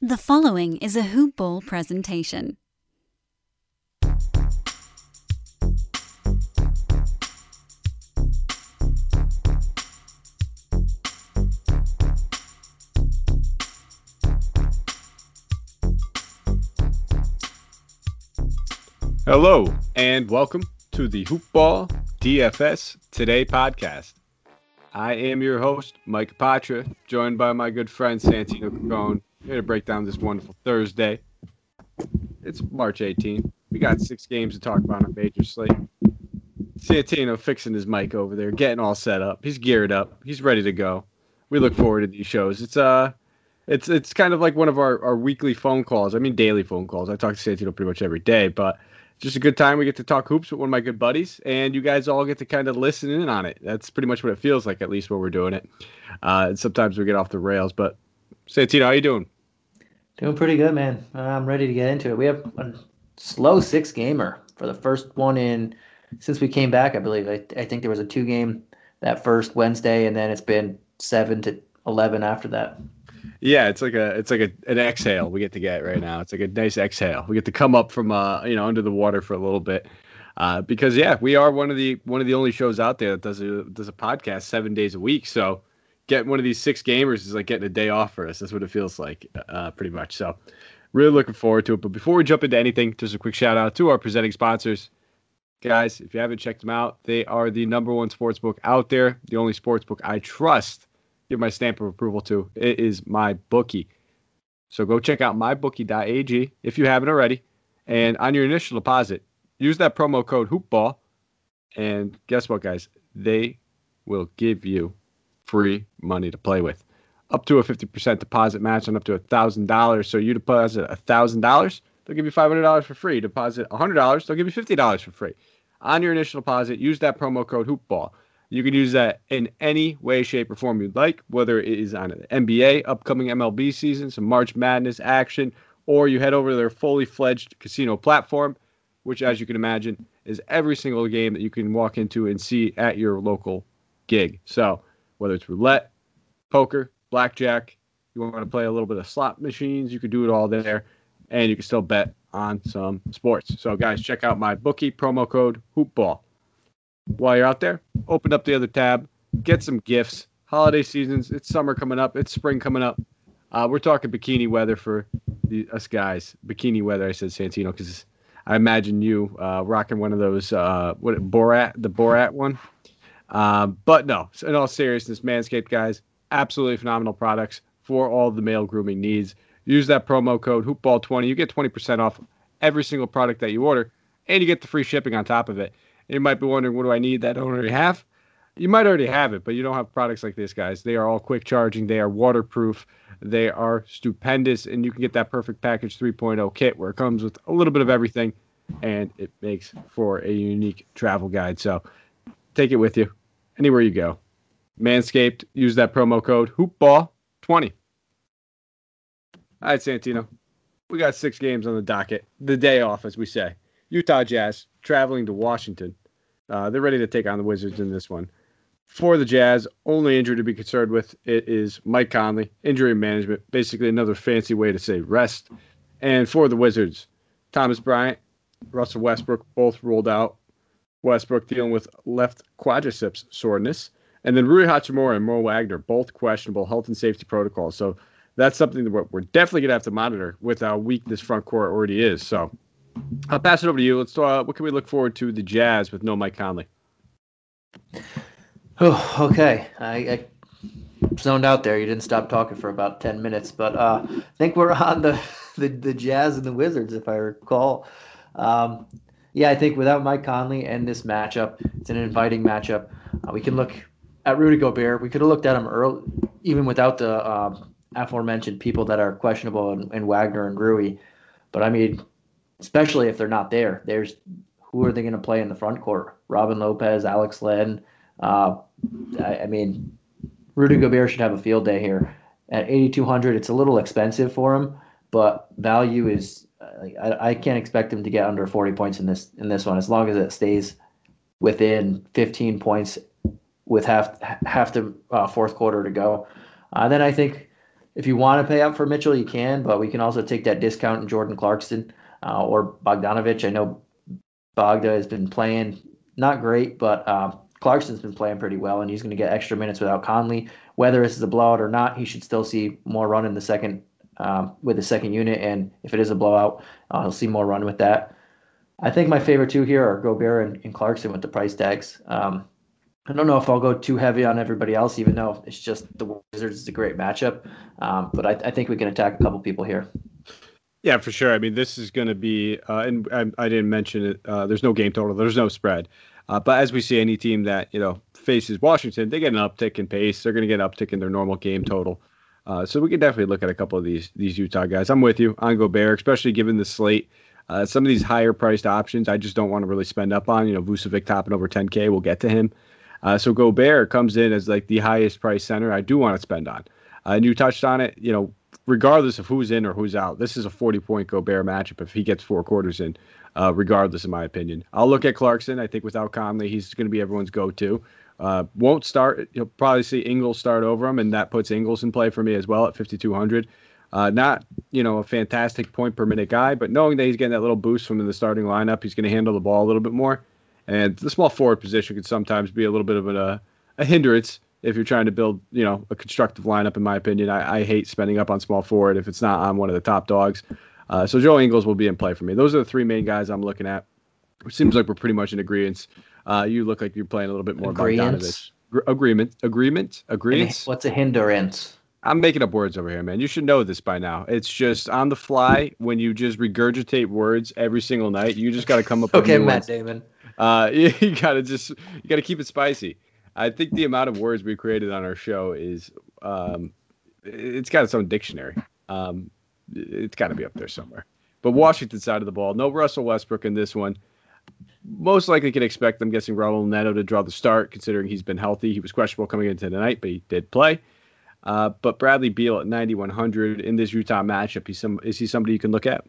The following is a Hoop Ball presentation. Hello, and welcome to the Hoop Ball DFS Today podcast. I am your host, Mike Patra, joined by my good friend Santino Capone, here to break down this wonderful Thursday. It's March 18th. We got six games to talk about on major slate. Santino fixing his mic over there, getting all set up. He's geared up. He's ready to go. We look forward to these shows. It's uh it's it's kind of like one of our, our weekly phone calls. I mean daily phone calls. I talk to Santino pretty much every day, but just a good time. We get to talk hoops with one of my good buddies, and you guys all get to kind of listen in on it. That's pretty much what it feels like, at least when we're doing it. Uh, and sometimes we get off the rails, but Santino, how you doing? Doing pretty good, man. I'm ready to get into it. We have a slow six gamer for the first one in since we came back. I believe. I, I think there was a two game that first Wednesday, and then it's been seven to eleven after that. Yeah, it's like a it's like a, an exhale we get to get right now. It's like a nice exhale. We get to come up from uh you know under the water for a little bit. Uh, because yeah, we are one of the one of the only shows out there that does a does a podcast seven days a week. So getting one of these six gamers is like getting a day off for us. That's what it feels like, uh, pretty much. So, really looking forward to it. But before we jump into anything, just a quick shout out to our presenting sponsors. Guys, if you haven't checked them out, they are the number one sports book out there, the only sports book I trust. Give my stamp of approval to. It is my bookie. So go check out mybookie.ag if you haven't already. And on your initial deposit, use that promo code HoopBall. And guess what, guys? They will give you free money to play with. Up to a 50% deposit match and up to $1,000. So you deposit $1,000, they'll give you $500 for free. Deposit $100, they'll give you $50 for free. On your initial deposit, use that promo code HoopBall. You can use that in any way, shape, or form you'd like, whether it is on an NBA, upcoming MLB season, some March Madness action, or you head over to their fully fledged casino platform, which, as you can imagine, is every single game that you can walk into and see at your local gig. So, whether it's roulette, poker, blackjack, you want to play a little bit of slot machines, you can do it all there, and you can still bet on some sports. So, guys, check out my bookie promo code HoopBall. While you're out there, open up the other tab, get some gifts. Holiday seasons, it's summer coming up, it's spring coming up. Uh, we're talking bikini weather for the, us guys. Bikini weather, I said Santino, because I imagine you uh, rocking one of those, uh, what Borat, the Borat one. Um, but no, in all seriousness, Manscaped guys, absolutely phenomenal products for all the male grooming needs. Use that promo code hoopball20. You get 20% off every single product that you order, and you get the free shipping on top of it. And you might be wondering, what do I need that I don't already have? You might already have it, but you don't have products like this, guys. They are all quick charging, they are waterproof, they are stupendous, and you can get that perfect package 3.0 kit where it comes with a little bit of everything and it makes for a unique travel guide. So take it with you anywhere you go. Manscaped, use that promo code HoopBall20. All right, Santino. We got six games on the docket. The day off, as we say. Utah Jazz traveling to Washington. Uh, they're ready to take on the Wizards in this one. For the Jazz, only injury to be concerned with it is Mike Conley, injury management, basically another fancy way to say rest. And for the Wizards, Thomas Bryant, Russell Westbrook both ruled out. Westbrook dealing with left quadriceps soreness. And then Rui Hachimura and Mo Wagner, both questionable health and safety protocols. So that's something that we're definitely going to have to monitor with how weak this front court already is. So I'll pass it over to you. Let's talk. What can we look forward to the Jazz with no Mike Conley? Oh, okay. I, I zoned out there. You didn't stop talking for about ten minutes, but uh, I think we're on the, the the Jazz and the Wizards, if I recall. Um, yeah, I think without Mike Conley and this matchup, it's an inviting matchup. Uh, we can look at Rudy Gobert. We could have looked at him early, even without the um, aforementioned people that are questionable and Wagner and Rui. But I mean, especially if they're not there, there's who are they going to play in the front court? Robin Lopez, Alex Len. Uh, I, I mean, Rudy Gobert should have a field day here. At 8,200, it's a little expensive for him, but value is I, I can't expect him to get under 40 points in this in this one as long as it stays within 15 points with half half the uh, fourth quarter to go. Uh, then I think if you want to pay up for Mitchell, you can, but we can also take that discount in Jordan Clarkson uh, or Bogdanovich. I know Bogda has been playing not great, but uh, Clarkson's been playing pretty well, and he's going to get extra minutes without Conley. Whether this is a blowout or not, he should still see more run in the second um, with the second unit, and if it is a blowout, uh, he'll see more run with that. I think my favorite two here are Gobert and, and Clarkson with the price tags. Um, I don't know if I'll go too heavy on everybody else, even though it's just the Wizards is a great matchup. Um, but I, I, think we can attack a couple people here. Yeah, for sure. I mean, this is going to be, uh, and I, I, didn't mention it. Uh, there's no game total. There's no spread. Uh, but as we see, any team that you know faces Washington, they get an uptick in pace. They're going to get an uptick in their normal game total. Uh, so we can definitely look at a couple of these these Utah guys. I'm with you on Gobert, especially given the slate. Uh, some of these higher priced options, I just don't want to really spend up on. You know, Vucevic topping over 10K, we'll get to him. Uh, so Gobert comes in as like the highest price center I do want to spend on. Uh, and you touched on it, you know, regardless of who's in or who's out, this is a 40 point Gobert matchup if he gets four quarters in, uh, regardless, in my opinion. I'll look at Clarkson. I think without Conley, he's going to be everyone's go to. Uh, won't start. You'll probably see Ingles start over him, and that puts Ingles in play for me as well at 5,200. Uh, not, you know, a fantastic point per minute guy, but knowing that he's getting that little boost from the starting lineup, he's going to handle the ball a little bit more. And the small forward position could sometimes be a little bit of a, a hindrance if you're trying to build, you know, a constructive lineup. In my opinion, I, I hate spending up on small forward if it's not on one of the top dogs. Uh, so Joe Ingles will be in play for me. Those are the three main guys I'm looking at. It seems like we're pretty much in agreement. Uh, you look like you're playing a little bit more Bogdanovich. Agreement, agreement, agreement. What's a hindrance? I'm making up words over here, man. You should know this by now. It's just on the fly when you just regurgitate words every single night. You just got to come up. okay, with Matt ones. Damon. Uh, you, you gotta just you gotta keep it spicy. I think the amount of words we created on our show is um, it's got its own dictionary. Um, it's got to be up there somewhere. But Washington side of the ball, no Russell Westbrook in this one. Most likely can expect, I'm guessing, Raul Neto to draw the start, considering he's been healthy. He was questionable coming into tonight, but he did play. Uh, but Bradley Beal at 9,100 in this Utah matchup, he's some, is he somebody you can look at?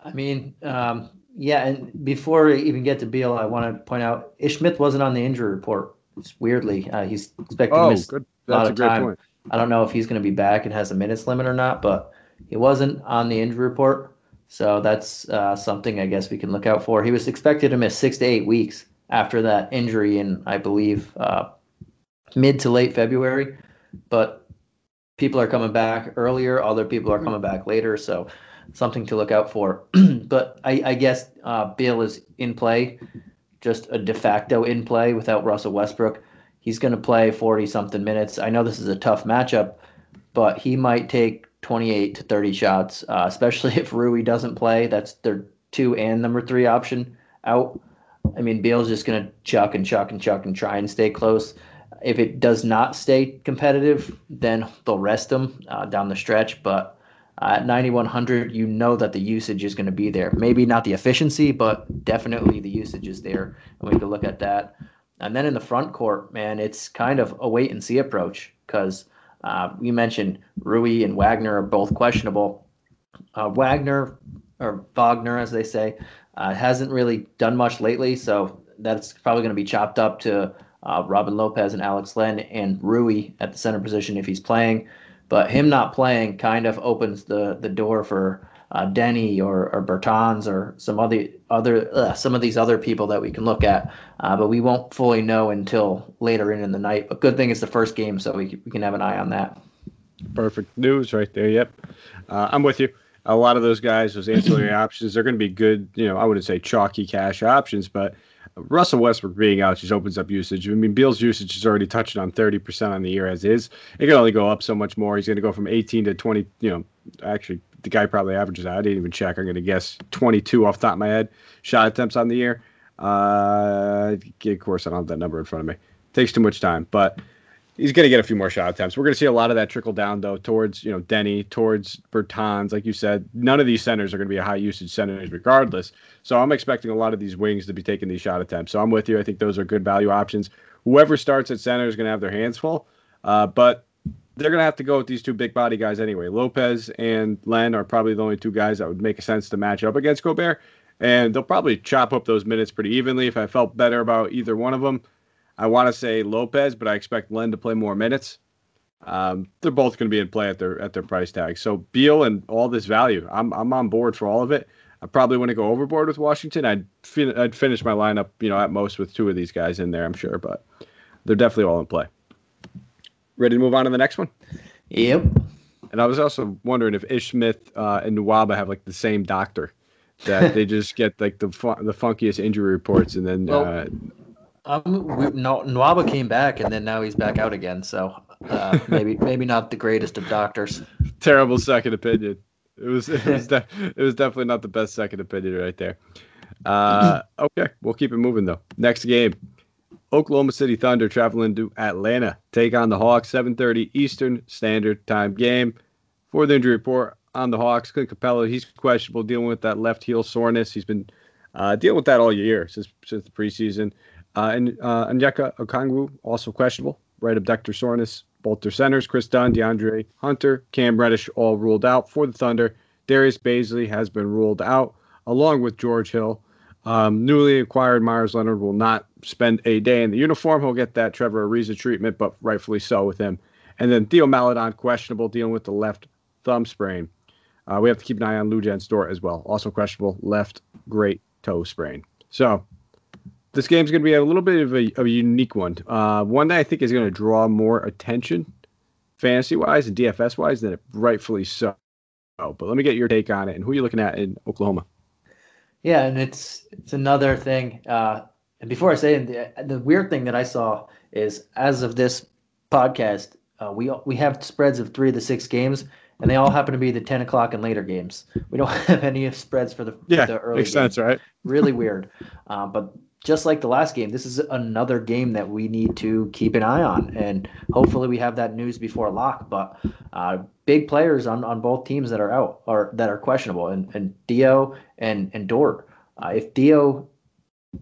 I mean, um, yeah, and before we even get to Beal, I want to point out Ish Smith wasn't on the injury report. Weirdly, uh, he's expected oh, to miss good. That's a lot of time. Point. I don't know if he's going to be back and has a minutes limit or not, but he wasn't on the injury report. So that's uh, something I guess we can look out for. He was expected to miss six to eight weeks after that injury in, I believe, uh, mid to late February. But people are coming back earlier, other people are coming back later. So something to look out for. but I, I guess uh, Beal is in play, just a de facto in play without Russell Westbrook. He's going to play 40 something minutes. I know this is a tough matchup, but he might take 28 to 30 shots, uh, especially if Rui doesn't play. That's their two and number three option out. I mean, Beal's just going to chuck and chuck and chuck and try and stay close. If it does not stay competitive, then they'll rest him uh, down the stretch. But at 9100 you know that the usage is going to be there maybe not the efficiency but definitely the usage is there and we can look at that and then in the front court man it's kind of a wait and see approach because uh, you mentioned rui and wagner are both questionable. Uh, wagner or wagner as they say uh, hasn't really done much lately so that's probably going to be chopped up to uh, robin lopez and alex len and rui at the center position if he's playing. But him not playing kind of opens the the door for uh, Deni or, or Bertans or some other other uh, some of these other people that we can look at, uh, but we won't fully know until later in, in the night. But good thing it's the first game, so we we can have an eye on that. Perfect news right there. Yep, uh, I'm with you. A lot of those guys, those ancillary options, they're going to be good. You know, I wouldn't say chalky cash options, but Russell Westbrook being out just opens up usage. I mean, Beal's usage is already touching on 30% on the year as is. It can only go up so much more. He's going to go from 18 to 20. You know, actually, the guy probably averages I didn't even check. I'm going to guess 22 off top of my head shot attempts on the year. Uh, of course, I don't have that number in front of me. Takes too much time, but he's going to get a few more shot attempts. We're going to see a lot of that trickle down though towards you know Deni, towards Bertans. Like you said, none of these centers are going to be a high usage centers regardless. So I'm expecting a lot of these wings to be taking these shot attempts. So I'm with you. I think those are good value options. Whoever starts at center is going to have their hands full, uh, but they're going to have to go with these two big body guys anyway. Lopez and Len are probably the only two guys that would make sense to match up against Gobert. And they'll probably chop up those minutes pretty evenly. If I felt better about either one of them, I want to say Lopez, but I expect Len to play more minutes. Um, they're both going to be in play at their at their price tag. So Beal and all this value, I'm I'm on board for all of it. I probably to go overboard with Washington. I'd I'd finish my lineup, you know, at most with two of these guys in there. I'm sure, but they're definitely all in play. Ready to move on to the next one? Yep. And I was also wondering if Ish Smith uh, and Nwaba have like the same doctor, that they just get like the fu- the funkiest injury reports, and then Well, uh, Um, we, no, Nwaba came back and then now he's back out again. So uh, maybe maybe not the greatest of doctors. terrible second opinion. It was it was de- it was definitely not the best second opinion right there. Uh, okay, we'll keep it moving though. Next game, Oklahoma City Thunder traveling to Atlanta take on the Hawks. 7:30 Eastern Standard Time game. For the injury report on the Hawks, Clint Capela he's questionable dealing with that left heel soreness. He's been uh, dealing with that all year since since the preseason. Uh, and uh, Onyeka Okongwu also questionable, right abductor soreness. Both their centers, Kris Dunn, DeAndre Hunter, Cam Reddish, all ruled out for the Thunder. Darius Bazley has been ruled out, along with George Hill. Um, newly acquired Meyers Leonard will not spend a day in the uniform. He'll get that Trevor Ariza treatment, but rightfully so with him. And then Theo Maledon, questionable, dealing with the left thumb sprain. Uh, we have to keep an eye on Luguentz Dort as well. Also questionable, left great toe sprain. So this game's going to be a little bit of a, of a unique one. Uh, one that I think is going to draw more attention fantasy wise and DFS wise than it rightfully so. But let me get your take on it and who are you looking at in Oklahoma? Yeah, and it's it's another thing. Uh, and before I say it, the, the weird thing that I saw is as of this podcast, uh, we we have spreads of three of the six games, and they all happen to be the ten o'clock and later games. We don't have any spreads for the, Yeah, the early makes games. sense, right? really weird. Uh, but just like the last game, this is another game that we need to keep an eye on, and hopefully we have that news before lock. But uh, big players on, on both teams that are out or that are questionable, and, and Dio and and Dort. Uh, if Dio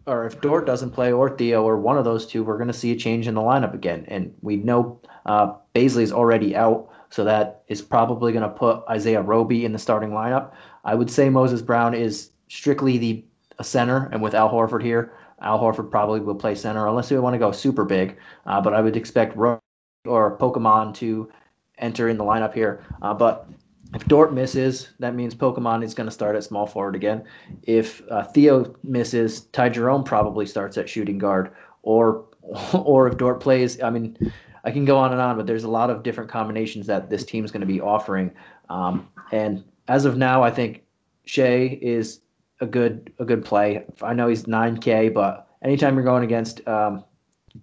or if Dort doesn't play or Theo or one of those two, we're going to see a change in the lineup again. And we know uh, Bazley's already out, so that is probably going to put Isaiah Roby in the starting lineup. I would say Moses Brown is strictly the center, and with Al Horford here, Al Horford probably will play center unless we want to go super big. Uh, but I would expect Roby or Pokemon to enter in the lineup here. Uh, but if Dort misses, that means Pokemon is going to start at small forward again. If uh, Theo misses, Ty Jerome probably starts at shooting guard. Or, or if Dort plays, I mean, I can go on and on, but there's a lot of different combinations that this team is going to be offering. Um, and as of now, I think Shai is a good a good play. I know he's 9K, but anytime you're going against um,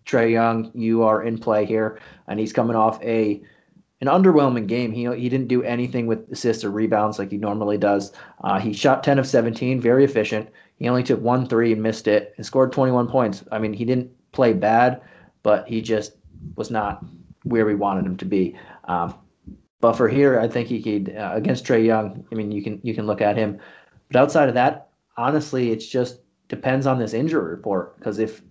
Trae Young, you are in play here, and he's coming off a an underwhelming game. He he didn't do anything with assists or rebounds like he normally does. Uh, he shot 10 of 17, very efficient. He only took one three and missed it, and scored 21 points. I mean, he didn't play bad, but he just was not where we wanted him to be. Um, but for here, I think he could uh, against Trae Young. I mean, you can you can look at him, but outside of that, honestly, it's just depends on this injury report. Because if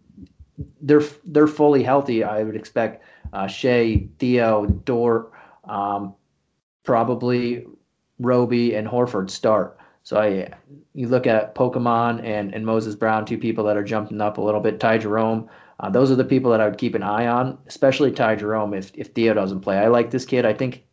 they're they're fully healthy, I would expect uh, Shai, Theo, Dort, um, probably Roby and Horford start. So I, you look at Pokemon and, and Moses Brown, two people that are jumping up a little bit. Ty Jerome, uh, those are the people that I would keep an eye on, especially Ty Jerome if if Theo doesn't play. I like this kid. I think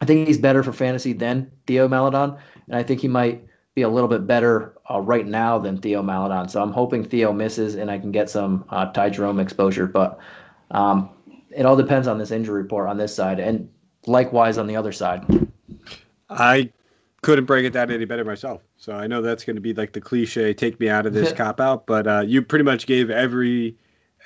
I think he's better for fantasy than Theo Maledon, and I think he might be a little bit better uh, right now than Theo Maledon. So I'm hoping Theo misses and I can get some uh, Ty Jerome exposure. But um, it all depends on this injury report on this side, and likewise on the other side. I couldn't break it down any better myself. So I know that's going to be like the cliche, take me out of this cop out, but uh, you pretty much gave every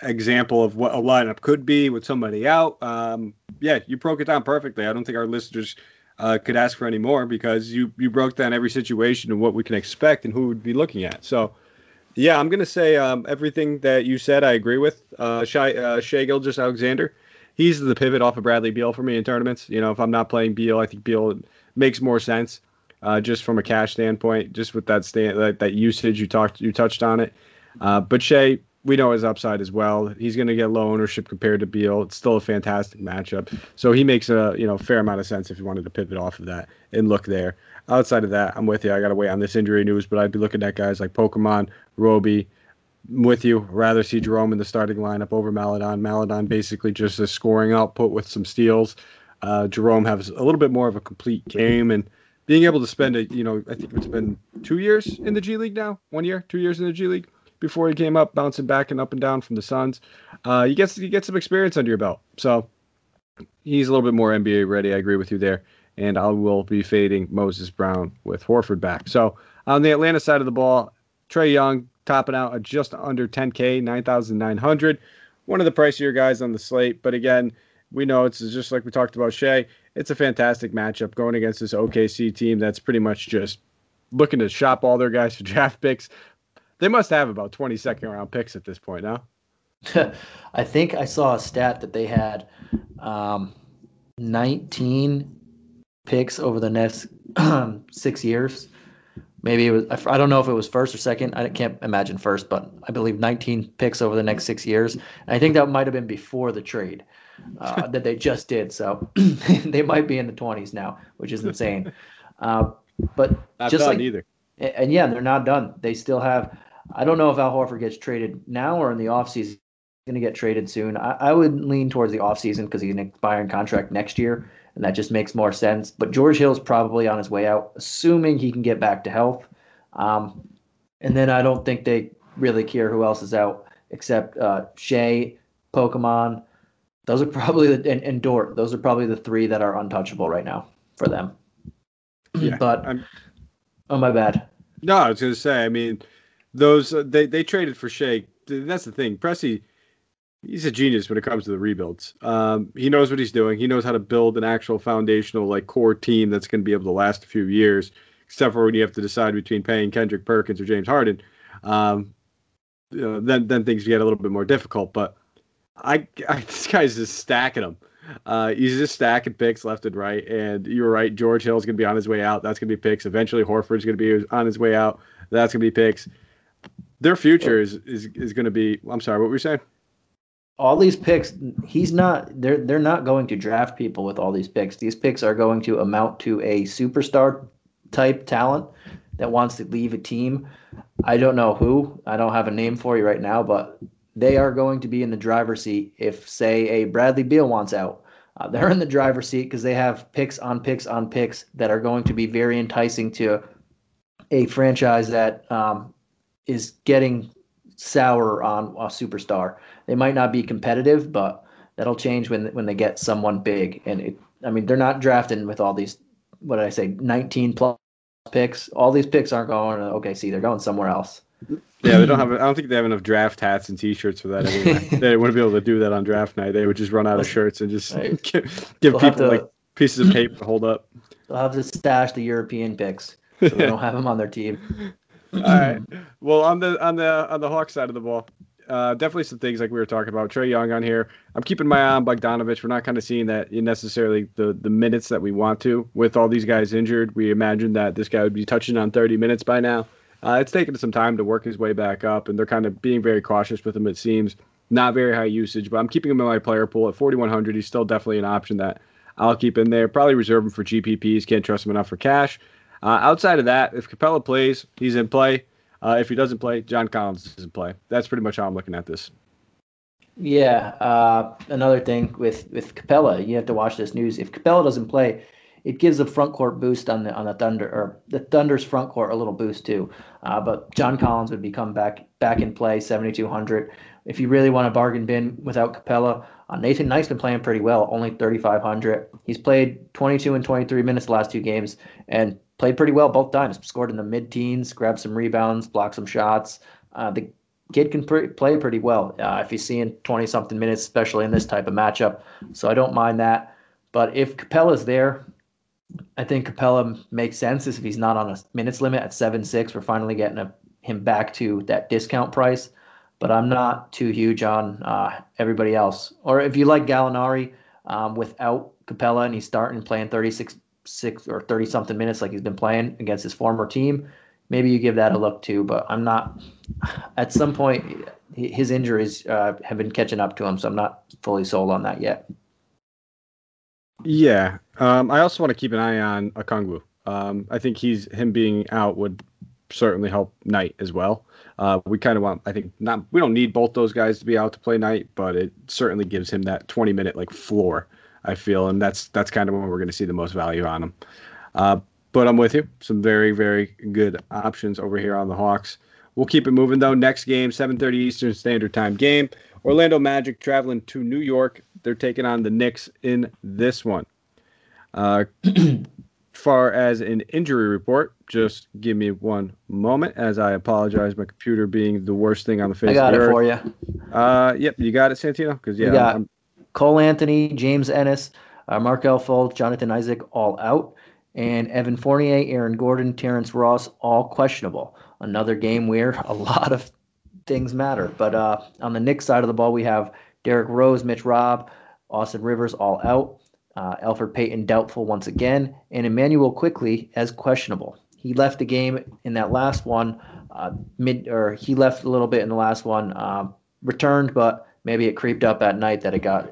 example of what a lineup could be with somebody out. Um, yeah, you broke it down perfectly. I don't think our listeners uh, could ask for any more because you you broke down every situation and what we can expect and who would be looking at. So. Yeah, I'm gonna say um, everything that you said. I agree with. Uh, Shai, uh, Gilgeous-Alexander, he's the pivot off of Bradley Beal for me in tournaments. You know, if I'm not playing Beal, I think Beal makes more sense uh, just from a cash standpoint, just with that stand that, that usage you talked you touched on it. Uh, but Shai, we know his upside as well. He's going to get low ownership compared to Beal. It's still a fantastic matchup, so he makes a you know fair amount of sense if you wanted to pivot off of that and look there. Outside of that, I'm with you. I got to wait on this injury news, but I'd be looking at guys like Pokemon, Roby, with you. Rather see Jerome in the starting lineup over Maledon. Maledon basically just a scoring output with some steals. Uh, Jerome has a little bit more of a complete game and being able to spend a you know I think it's been two years in the G League now, one year, two years in the G League before he came up, bouncing back and up and down from the Suns. Uh, you get you get some experience under your belt, so he's a little bit more NBA ready. I agree with you there, and I will be fading Moses Brown with Horford back. So on the Atlanta side of the ball, Trae Young topping out at just under 10K, 9,900. One of the pricier guys on the slate, but again, we know it's just like we talked about Shai. It's a fantastic matchup going against this OKC team that's pretty much just looking to shop all their guys for draft picks. They must have about 20 second round picks at this point now. I think I saw a stat that they had um, 19 picks over the next six years maybe it was I don't know if it was first or second. I can't imagine first, but I believe 19 picks over the next six years. And I think that might have been before the trade uh, that they just did. So they might be in the 20s now, which is insane. Uh, but not just like either. And yeah, they're not done. They still have. I don't know if Al Horford gets traded now or in the offseason. Going to get traded soon. I, I would lean towards the offseason because he's an expiring contract next year and that just makes more sense. But George Hill's probably on his way out, assuming he can get back to health. Um, and then I don't think they really care who else is out except uh, Shai, Pokemon. Those are probably the and, and Dort. Those are probably the three that are untouchable right now for them. Yeah, but I'm, oh my bad. No, I was going to say. I mean, those uh, they they traded for Shai. That's the thing. Presti he's a genius when it comes to the rebuilds. Um, he knows what he's doing. He knows how to build an actual foundational like core team that's going to be able to last a few years. Except for when you have to decide between paying Kendrick Perkins or James Harden, um, you know, then then things get a little bit more difficult. But I, I this guy's just stacking them. Uh, he's just stacking picks left and right. And you're right, George Hill's going to be on his way out. That's going to be picks. Eventually, Horford's going to be on his way out. That's going to be picks. Their future is is, is going to be. I'm sorry, what were you saying? all these picks he's not they're they're not going to draft people with all these picks these picks are going to amount to a superstar type talent that wants to leave a team i don't know who i don't have a name for you right now but they are going to be in the driver's seat if say a bradley beal wants out uh, they're in the driver's seat because they have picks on picks on picks that are going to be very enticing to a franchise that um, is getting sour on a superstar they might not be competitive, but that'll change when when they get someone big. And it, I mean, they're not drafting with all these. What did I say? 19 plus picks. All these picks aren't going to OKC. They're going somewhere else. Yeah, they don't have. I don't think they have enough draft hats and T-shirts for that. Anyway. they wouldn't be able to do that on draft night. They would just run out of shirts and just right. give, give people to, like pieces of paper to hold up. They'll have to stash the European picks, so they don't have them on their team. All right. Well, on the on the on the Hawks side of the ball, uh, definitely some things like we were talking about. Trae Young on here. I'm keeping my eye on Bogdanovich. We're not kind of seeing that necessarily the the minutes that we want to with all these guys injured. We imagined that this guy would be touching on 30 minutes by now. Uh, it's taken some time to work his way back up, and they're kind of being very cautious with him. It seems not very high usage, but I'm keeping him in my player pool at 4100. He's still definitely an option that I'll keep in there. Probably reserve him for GPPs. Can't trust him enough for cash. Uh, outside of that, if Capela plays, he's in play. Uh, if he doesn't play, John Collins doesn't play. That's pretty much how I'm looking at this. Yeah. Uh, another thing with with Capela, you have to watch this news. If Capela doesn't play, it gives the front court boost on the on the Thunder or the Thunder's front court a little boost too. Uh, but John Collins would become back back in play 7200. If you really want a bargain bin without Capela, uh, Nathan Knight's been playing pretty well, only 3500. He's played 22 and 23 minutes the last two games, and played pretty well both times. Scored in the mid teens, grabbed some rebounds, blocked some shots. Uh, the kid can pre- play pretty well uh, if he's seeing 20 something minutes, especially in this type of matchup. So I don't mind that. But if Capela's there, I think Capela makes sense if he's not on a minutes limit at 7 6. We're finally getting a, him back to that discount price. But I'm not too huge on uh, everybody else. Or if you like Gallinari um, without Capela and he's starting playing 36 six or 30 something minutes like he's been playing against his former team, maybe you give that a look too. But I'm not, at some point, his injuries uh, have been catching up to him, so I'm not fully sold on that yet. Yeah. Um, I also want to keep an eye on Okongwu. Um, I think he's him being out would certainly help Knight as well. Uh, we kind of want, I think, not we don't need both those guys to be out to play Knight, but it certainly gives him that 20 minute like floor. I feel, and that's that's kind of when we're going to see the most value on him. Uh, but I'm with you. Some very very good options over here on the Hawks. We'll keep it moving though. Next game, 7:30 Eastern Standard Time game. Orlando Magic traveling to New York. They're taking on the Knicks in this one. Uh, far as an injury report, just give me one moment as I apologize. My computer being the worst thing on the face. I got of the it earth. for you. Uh, yep, you got it, Santino. Because yeah, We got I'm- Cole Anthony, James Ennis, uh, Markelle Fultz, Jonathan Isaac, all out, and Evan Fournier, Aaron Gordon, Terrence Ross, all questionable. Another game where a lot of things matter. But uh, on the Knicks side of the ball, we have Derrick Rose, Mitch Robb, Austin Rivers, all out. Uh, Elfrid Payton doubtful once again, and Immanuel Quickley as questionable. He left the game in that last one, uh, mid or he left a little bit in the last one, uh, returned, but maybe it creeped up at night that it got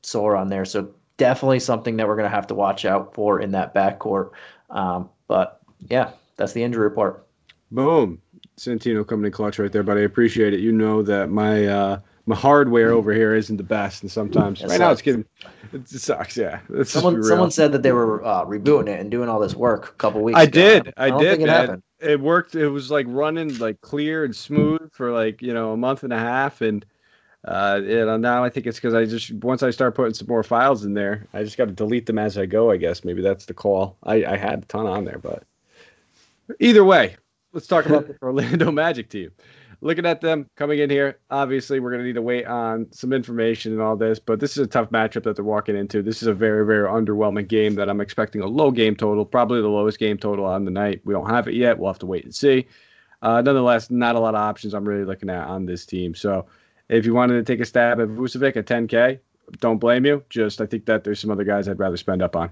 sore on there. So definitely something that we're going to have to watch out for in that backcourt. Um, but yeah, that's the injury report. Boom. Santino coming in clutch right there, but I appreciate it. You know that my uh my hardware over here isn't the best, and sometimes It right now it's getting it sucks. Yeah, Let's Someone someone said that they were uh, rebooting it and doing all this work a couple weeks ago. I ago. did. I, don't did. think it happened. It worked. It was like running like clear and smooth for like you know a month and a half, and uh, you know now I think it's because I just once I start putting some more files in there, I just got to delete them as I go. I guess maybe that's the call. I, I had a ton on there, but either way, let's talk about the Orlando Magic team. Looking at them coming in here, obviously we're going to need to wait on some information and all this, but this is a tough matchup that they're walking into. This is a very, very underwhelming game that I'm expecting a low game total, probably the lowest game total on the night. We don't have it yet. We'll have to wait and see. Uh, nonetheless, not a lot of options I'm really looking at on this team. So if you wanted to take a stab at Vucevic at 10K, don't blame you. Just I think that there's some other guys I'd rather spend up on.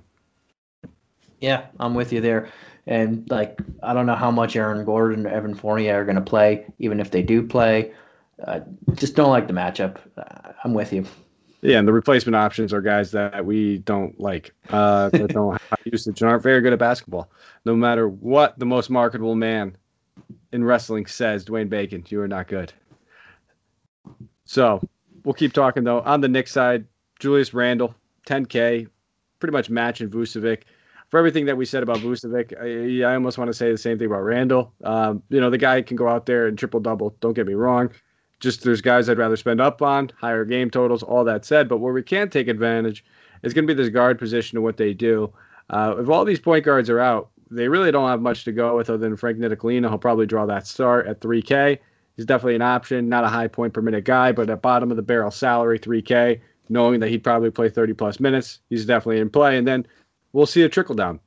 Yeah, I'm with you there. And like, I don't know how much Aaron Gordon or Evan Fournier are going to play, even if they do play. Uh, just don't like the matchup. Uh, I'm with you. Yeah, and the replacement options are guys that we don't like, uh, that don't have usage and aren't very good at basketball. No matter what the most marketable man in wrestling says, Dwayne Bacon, you are not good. So we'll keep talking though. On the Knicks side, Julius Randle, 10K, pretty much matching Vucevic. For everything that we said about Vucevic, I, I almost want to say the same thing about Randle. Um, you know, the guy can go out there and triple double. Don't get me wrong. Just there's guys I'd rather spend up on, higher game totals, all that said. But where we can take advantage is going to be this guard position and what they do. Uh, if all these point guards are out, they really don't have much to go with other than Frank Ntilikina. He'll probably draw that start at 3K. He's definitely an option, not a high point per minute guy, but at bottom of the barrel salary, 3K, knowing that he'd probably play 30 plus minutes. He's definitely in play. And then we'll see a trickle down.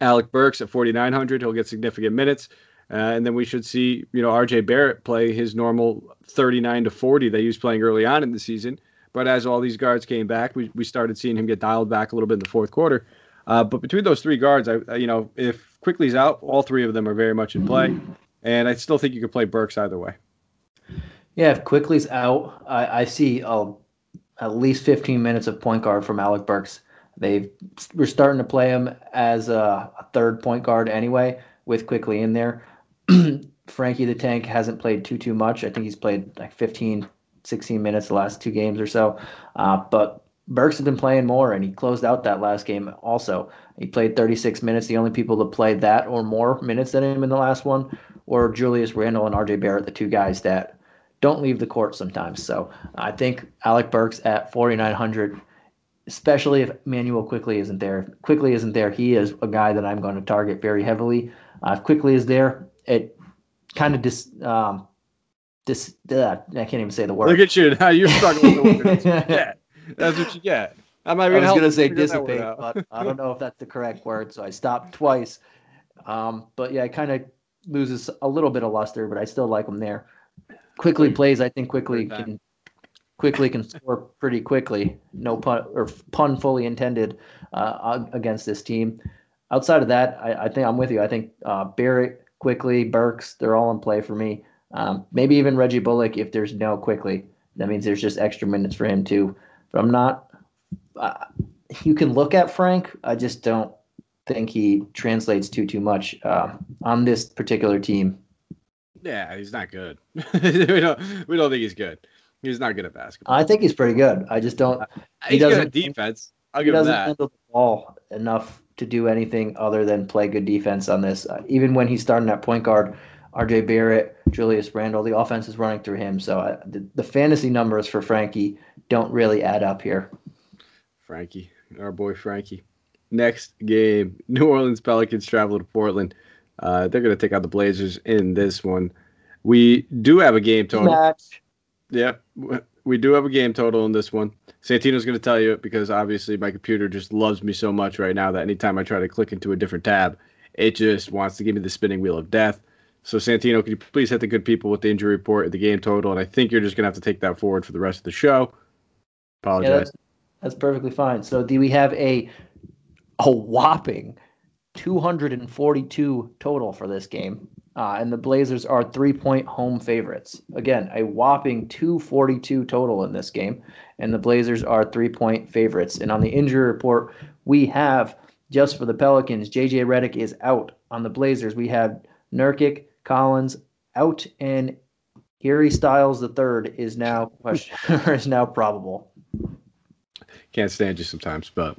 Alec Burks at 4,900, he'll get significant minutes. Uh, and then we should see, you know, RJ Barrett play his normal 39 to 40 that he was playing early on in the season. But as all these guards came back, we, we started seeing him get dialed back a little bit in the fourth quarter. Uh, but between those three guards, I, I- you know, if Quickley's out, all three of them are very much in play. And I still think you could play Burks either way. Yeah, if Quickley's out, I, I see uh, at least 15 minutes of point guard from Alec Burks. They we're starting to play him as a, a third point guard anyway, with Quickley in there. Frankie the Tank hasn't played too too much. I think he's played like 15, 16 minutes the last two games or so. Uh, but Burks has been playing more, and he closed out that last game also. He played 36 minutes. The only people that played that or more minutes than him in the last one were Julius Randle and RJ Barrett, the two guys that don't leave the court sometimes. So I think Alec Burks at 4,900, especially if Manuel Quickley isn't there. If Quickley isn't there, he is a guy that I'm going to target very heavily. Uh, if Quickley is there, it kind of dis, um, dis, uh, I can't even say the word. Look at you now. You're struggling with the words. Yeah, that's what you get. I'm not I even was gonna say figure that one dissipate, but I don't know if that's the correct word, so I stopped twice. Um, but yeah, it kind of loses a little bit of luster, but I still like him there. Quickley plays, I think Quickley can Quickley can score pretty quickly. No pun or pun fully intended uh, against this team. Outside of that, I, I think I'm with you. I think uh, Barrett, Quickley, Burks, they're all in play for me. Um, maybe even Reggie Bullock if there's no Quickley. That means there's just extra minutes for him too. But I'm not uh, you can look at Frank. I just don't think he translates too too much uh, on this particular team. Yeah, he's not good. we don't we don't think he's good. He's not good at basketball. I think he's pretty good. I just don't. He's good at defense. I'll he give him doesn't that. handle the ball enough to do anything other than play good defense on this. Uh, even when he's starting at point guard, RJ Barrett, Julius Randle, the offense is running through him. So I, the, the fantasy numbers for Frankie don't really add up here. Frankie, our boy Frankie. Next game, New Orleans Pelicans travel to Portland. Uh, they're going to take out the Blazers in this one. We do have a game total. Match. Yeah, we do have a game total in this one. Santino's going to tell you it because obviously my computer just loves me so much right now that anytime I try to click into a different tab, it just wants to give me the spinning wheel of death. So Santino, could you please hit the good people with the injury report and the game total? And I think you're just going to have to take that forward for the rest of the show. Yeah, Apologize. that's, that's perfectly fine. So do we have a a whopping 242 total for this game? Uh, and the Blazers are three point home favorites. Again, a whopping 242 total in this game. And the Blazers are three point favorites. And on the injury report, we have just for the Pelicans, JJ Redick is out. On the Blazers, we have Nurkic, Collins out, and Harry Styles III is now question is now probable. Can't stand you sometimes, but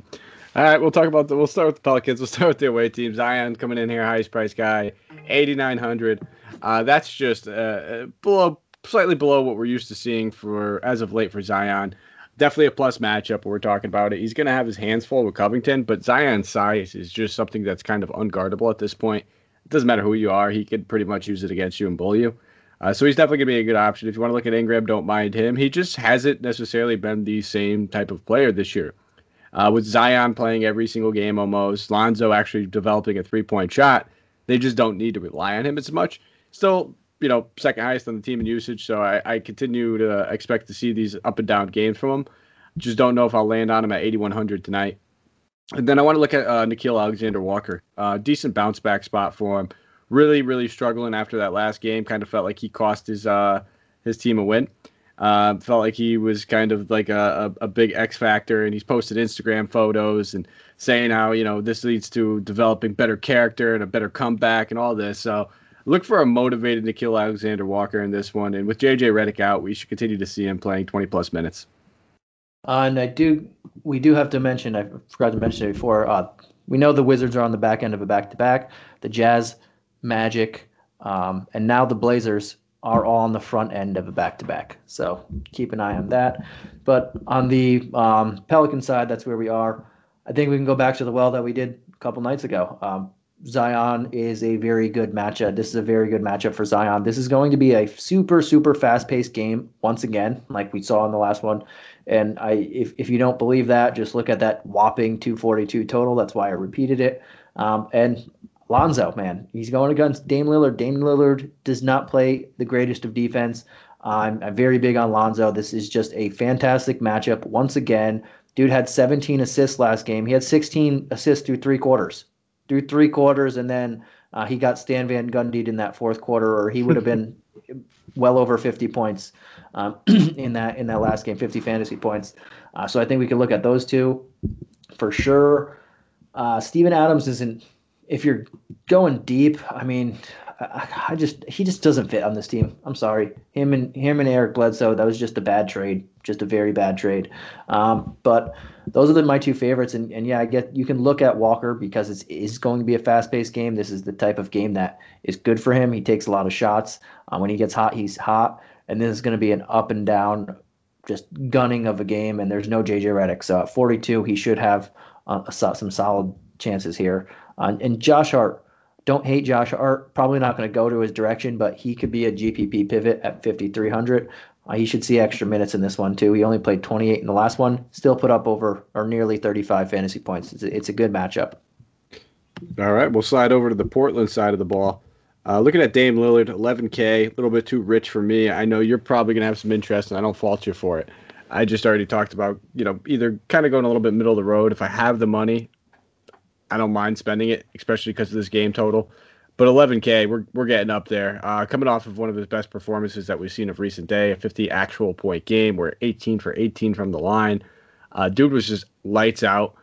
all right, we'll talk about the. We'll start with the Pelicans. We'll start with the away team. Zion coming in here, highest price guy, eighty nine hundred. Uh, that's just uh, below, slightly below what we're used to seeing for as of late for Zion. Definitely a plus matchup. We're talking about it. He's going to have his hands full with Covington, but Zion's size is just something that's kind of unguardable at this point. It doesn't matter who you are; he could pretty much use it against you and bully you. Uh, so he's definitely going to be a good option. If you want to look at Ingram, don't mind him. He just hasn't necessarily been the same type of player this year. Uh, with Zion playing every single game almost, Lonzo actually developing a three point shot, they just don't need to rely on him as much. Still, you know, second highest on the team in usage. So I, I continue to expect to see these up and down games from him. Just don't know if I'll land on him at 8,100 tonight. And then I want to look at uh, Nickeil Alexander Walker. Uh, decent bounce back spot for him. Really, really struggling after that last game. Kind of felt like he cost his uh, his team a win. Uh, felt like he was kind of like a, a, a, big X factor, and he's posted Instagram photos and saying how you know this leads to developing better character and a better comeback and all this. So look for a motivated Nickeil Alexander Walker in this one, and with JJ Redick out, we should continue to see him playing 20 plus minutes. Uh, and I do, we do have to mention. I forgot to mention it before. Uh, we know the Wizards are on the back end of a back to back. The Jazz, Magic, um, and now the Blazers are all on the front end of a back to back. So keep an eye on that. But on the um, Pelican side, that's where we are. I think we can go back to the well that we did a couple nights ago. Um, Zion is a very good matchup. This is a very good matchup for Zion. This is going to be a super, super fast paced game once again, like we saw in the last one. And I, if, if you don't believe that, just look at that whopping 242 total. That's why I repeated it. Um, and Lonzo, man, he's going against Dame Lillard. Dame Lillard does not play the greatest of defense. I'm, I'm very big on Lonzo. This is just a fantastic matchup. Once again, dude had 17 assists last game. He had 16 assists through three quarters, through three quarters, and then uh, he got Stan Van Gundy'd in that fourth quarter, or he would have been well over 50 points um, in that in that last game, 50 fantasy points. Uh, so I think we could look at those two for sure. Uh, Steven Adams isn't if you're going deep, I mean, I, I, just he just doesn't fit on this team. I'm sorry, him and him and Eric Bledsoe. That was just a bad trade, just a very bad trade. Um, but those are the, my two favorites. And, and yeah, I get you can look at Walker because it's is going to be a fast paced game. This is the type of game that is good for him. He takes a lot of shots. Um, when he gets hot, he's hot. And this is going to be an up and down, just gunning of a game. And there's no JJ Redick, so at 42 he should have uh, some solid chances here. Uh, and Josh Hart, don't hate Josh Hart. Probably not going to go to his direction, but he could be a GPP pivot at 5,300. Uh, he should see extra minutes in this one too. He only played 28 in the last one. Still put up over or nearly 35 fantasy points. It's a, it's a good matchup. All right, we'll slide over to the Portland side of the ball. Uh, looking at Dame Lillard, 11K, a little bit too rich for me. I know you're probably going to have some interest, and I don't fault you for it. I just already talked about, you know, either kind of going a little bit middle of the road. If I have the money, I don't mind spending it, especially because of this game total. But 11K, we're we're getting up there. Uh, coming off of one of his best performances that we've seen of recent day, a 50 actual point game, where 18 for 18 from the line. Uh, dude was just lights out,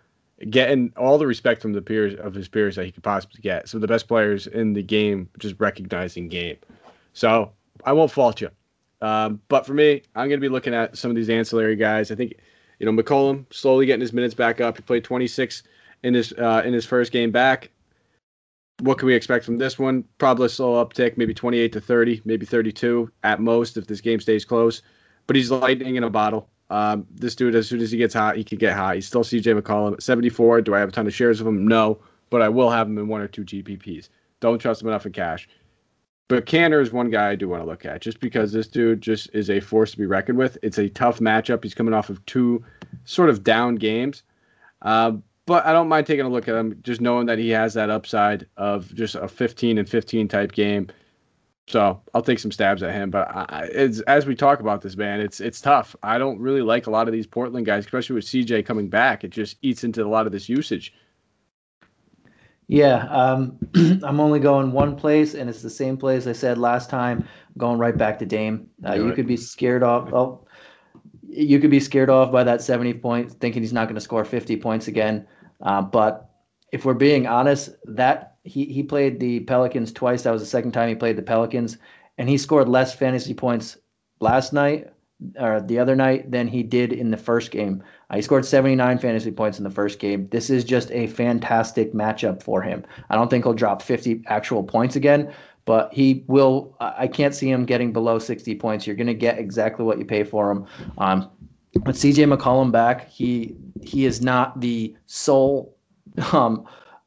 getting all the respect from the peers of his peers that he could possibly get. Some of the best players in the game, just recognizing game. So I won't fault you. Um, but for me, I'm going to be looking at some of these ancillary guys. I think, you know, McCollum slowly getting his minutes back up. He played 26 in his uh, in his first game back. What can we expect from this one? Probably a slow uptick, maybe 28 to 30, maybe 32 at most if this game stays close. But he's lightning in a bottle. Um, this dude, as soon as he gets hot, he can get hot. He's still CJ McCollum at 74. Do I have a ton of shares of him? No, but I will have him in one or two GPPs. Don't trust him enough in cash. But Canner is one guy I do want to look at just because this dude just is a force to be reckoned with. It's a tough matchup. He's coming off of two sort of down games. Uh, but I don't mind taking a look at him, just knowing that he has that upside of just a 15 and 15 type game. So I'll take some stabs at him. But I, as we talk about this, man, it's it's tough. I don't really like a lot of these Portland guys, especially with CJ coming back. It just eats into a lot of this usage. Yeah, um, I'm only going one place, and it's the same place I said last time. going right back to Dame. Uh, you could be scared off. Oh, you could be scared off by that 70 points, thinking he's not going to score 50 points again. Uh, but if we're being honest, that he he played the Pelicans twice. That was the second time he played the Pelicans, and he scored less fantasy points last night or the other night than he did in the first game. Uh, he scored 79 fantasy points in the first game. This is just a fantastic matchup for him. I don't think he'll drop 50 actual points again, but he will. I can't see him getting below 60 points. You're going to get exactly what you pay for him. Um, with CJ McCollum back, he he is not the sole um,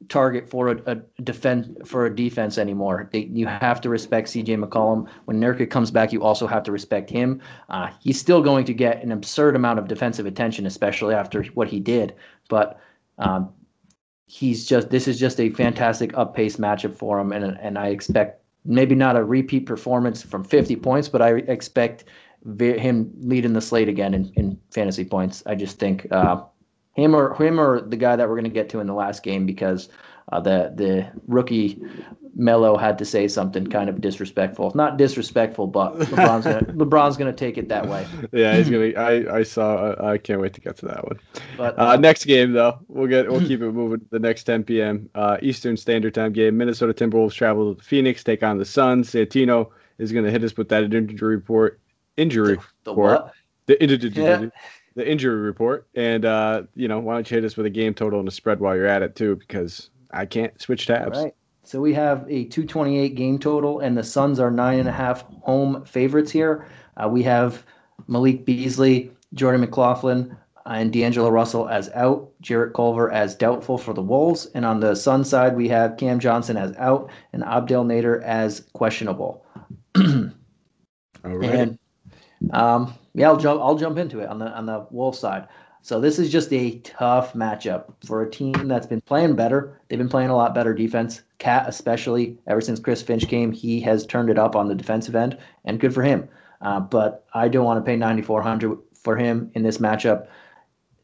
target for a, a defense for a defense anymore. They, you have to respect CJ McCollum. When Nurkic comes back, you also have to respect him. Uh, he's still going to get an absurd amount of defensive attention, especially after what he did. But um, he's just this is just a fantastic up pace matchup for him, and and I expect maybe not a repeat performance from 50 points, but I expect him leading the slate again in, in fantasy points. I just think. Uh, him or him or the guy that we're going to get to in the last game because uh, the the rookie Melo had to say something kind of disrespectful. Not disrespectful, but LeBron's gonna LeBron's gonna take it that way. Yeah, he's gonna. I I saw. I can't wait to get to that one. But uh, uh, next game though, we'll get we'll keep it moving. The next 10 p.m. Uh, Eastern Standard Time game. Minnesota Timberwolves travel to Phoenix, take on the Suns. Santino is gonna hit us with that injury report. Injury the, the report. What? The injury. Yeah the injury report, and uh, you know, why don't you hit us with a game total and a spread while you're at it too, because I can't switch tabs. All right. So we have a 228 game total, and the Suns are nine and a half home favorites here. Uh, we have Malik Beasley, Jordan McLaughlin, and D'Angelo Russell as out, Jarrett Culver as doubtful for the Wolves, and on the Sun side we have Cam Johnson as out and Abdel Nader as questionable. All right. And um, yeah, I'll jump. I'll jump into it on the on the Wolf side. So this is just a tough matchup for a team that's been playing better. They've been playing a lot better defense. Cat, especially ever since Chris Finch came, he has turned it up on the defensive end, and good for him. Uh, but I don't want to pay 9,400 for him in this matchup.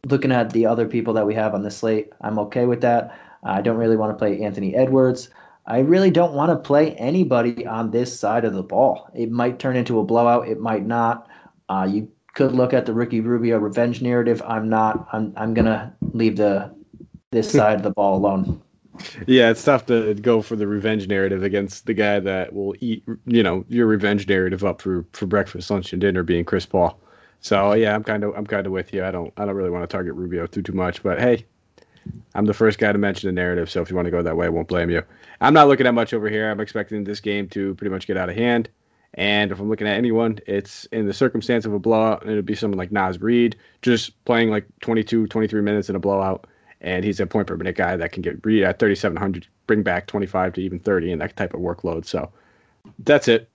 Looking at the other people that we have on the slate, I'm okay with that. I don't really want to play Anthony Edwards. I really don't want to play anybody on this side of the ball. It might turn into a blowout. It might not. Uh, you could look at the Ricky Rubio revenge narrative. I'm not. I'm. I'm gonna leave the this side of the ball alone. Yeah, it's tough to go for the revenge narrative against the guy that will eat, you know, your revenge narrative up for for breakfast, lunch, and dinner, being Chris Paul. So yeah, I'm kind of I'm kind of with you. I don't I don't really want to target Rubio too too much, but hey, I'm the first guy to mention the narrative. So if you want to go that way, I won't blame you. I'm not looking at much over here. I'm expecting this game to pretty much get out of hand. And if I'm looking at anyone, it's in the circumstance of a blowout, and it'd be someone like Naz Reid, just playing like 22, 23 minutes in a blowout. And he's a point per minute guy that can get Reid at 3,700, bring back 25 to even 30 in that type of workload. So that's it.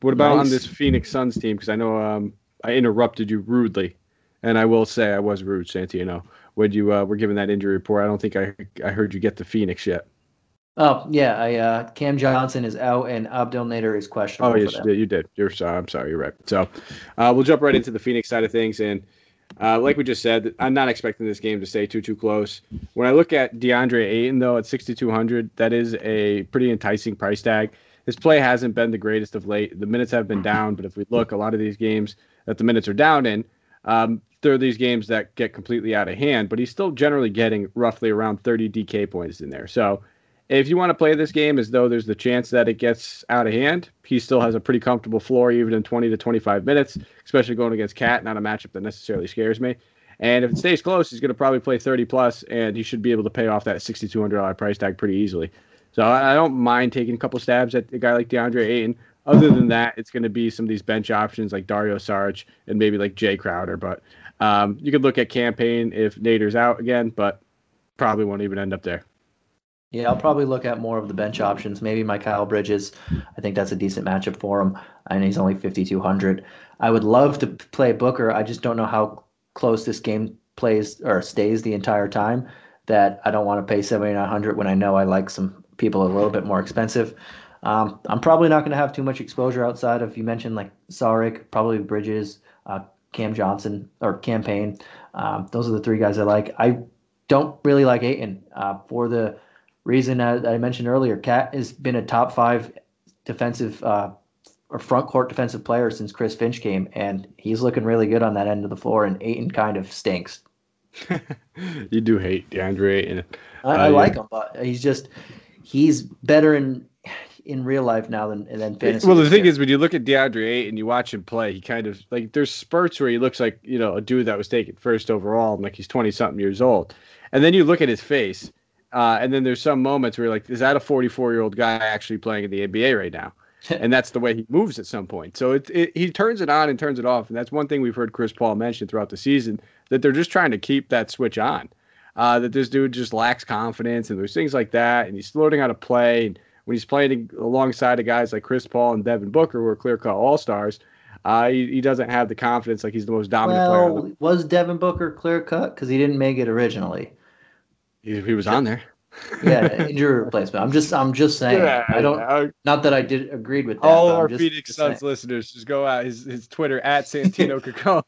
What about nice. on this Phoenix Suns team? Because I know um, I interrupted you rudely, and I will say I was rude, Santino. When you uh, were giving that injury report, I don't think I I heard you get the Phoenix yet. Oh yeah, I uh, Cam Johnson is out and Abdel Nader is questionable. Oh yes, you did. You did. You're sorry. I'm sorry. You're right. So uh, we'll jump right into the Phoenix side of things, and uh, like we just said, I'm not expecting this game to stay too too close. When I look at DeAndre Ayton though at 6,200, that is a pretty enticing price tag. His play hasn't been the greatest of late. The minutes have been down, but if we look, a lot of these games that the minutes are down in, um, there are these games that get completely out of hand. But he's still generally getting roughly around 30 DK points in there. So if you want to play this game as though there's the chance that it gets out of hand, he still has a pretty comfortable floor, even in 20 to 25 minutes, especially going against Cat, not a matchup that necessarily scares me. And if it stays close, he's going to probably play 30 plus, and he should be able to pay off that $6,200 price tag pretty easily. So I don't mind taking a couple stabs at a guy like DeAndre Ayton. Other than that, it's going to be some of these bench options like Dario Saric and maybe like Jae Crowder. But um, you could look at Cam Payne if Nader's out again, but probably won't even end up there. Yeah, I'll probably look at more of the bench options. Maybe Mikal Bridges. I think that's a decent matchup for him, and he's only 5,200. I would love to play Booker. I just don't know how close this game plays or stays the entire time. That I don't want to pay 7,900 when I know I like some people a little bit more expensive. Um, I'm probably not going to have too much exposure outside of you mentioned like Saric, probably Bridges, uh, Cam Johnson or Cam Payne. Um, those are the three guys I like. I don't really like Ayton uh, for the reason that I mentioned earlier. Cat has been a top five defensive uh, or front court defensive player since Chris Finch came, and he's looking really good on that end of the floor. And Ayton kind of stinks. you do hate DeAndre Ayton. I, I uh, like yeah. him, but he's just he's better in in real life now than than fantasy. Well, the thing is, when you look at DeAndre Ayton and you watch him play, he kind of like there's spurts where he looks like you know a dude that was taken first overall, and like he's twenty something years old, and then you look at his face uh, and then there's some moments where like, is that a 44 year old guy actually playing in the NBA right now? and that's the way he moves at some point. So it, it, he turns it on and turns it off, and that's one thing we've heard Chris Paul mention throughout the season that they're just trying to keep that switch on. Uh, that this dude just lacks confidence, and there's things like that, and he's learning how to play. And when he's playing alongside of guys like Chris Paul and Devin Booker, who are clear cut all stars, uh, he, he, doesn't have the confidence like he's the most dominant well, player. Was Devin Booker clear cut because he didn't make it originally? He, he was on there yeah, injury replacement. I'm just, I'm just saying. Yeah, I don't. Yeah. Not that I did agreed with that. All our just, Phoenix just Suns listeners, just go out his, his Twitter at Santino Caccone.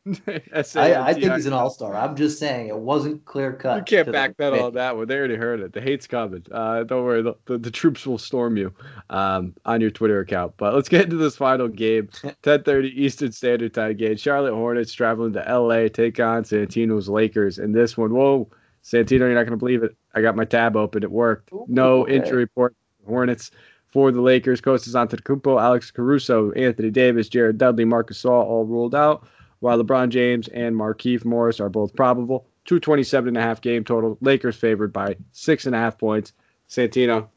I, I think he's an all star. I'm just saying it wasn't clear cut. You can't back that on that one. They already heard it. The hate's coming. Uh, don't worry, the, the, the, troops will storm you um, on your Twitter account. But let's get into this final game. 10:30 Eastern Standard Time game. Charlotte Hornets traveling to LA, take on Santino's Lakers. And this one, whoa. Santino, you're not going to believe it. I got my tab open. It worked. Ooh, no okay. injury report. Hornets for the Lakers. Kostas Antetokounmpo, Alex Caruso, Anthony Davis, Jared Dudley, Marcus Gasol all ruled out, while LeBron James and Markieff Morris are both probable. 227 and a half game total. Lakers favored by six and a half points. Santino,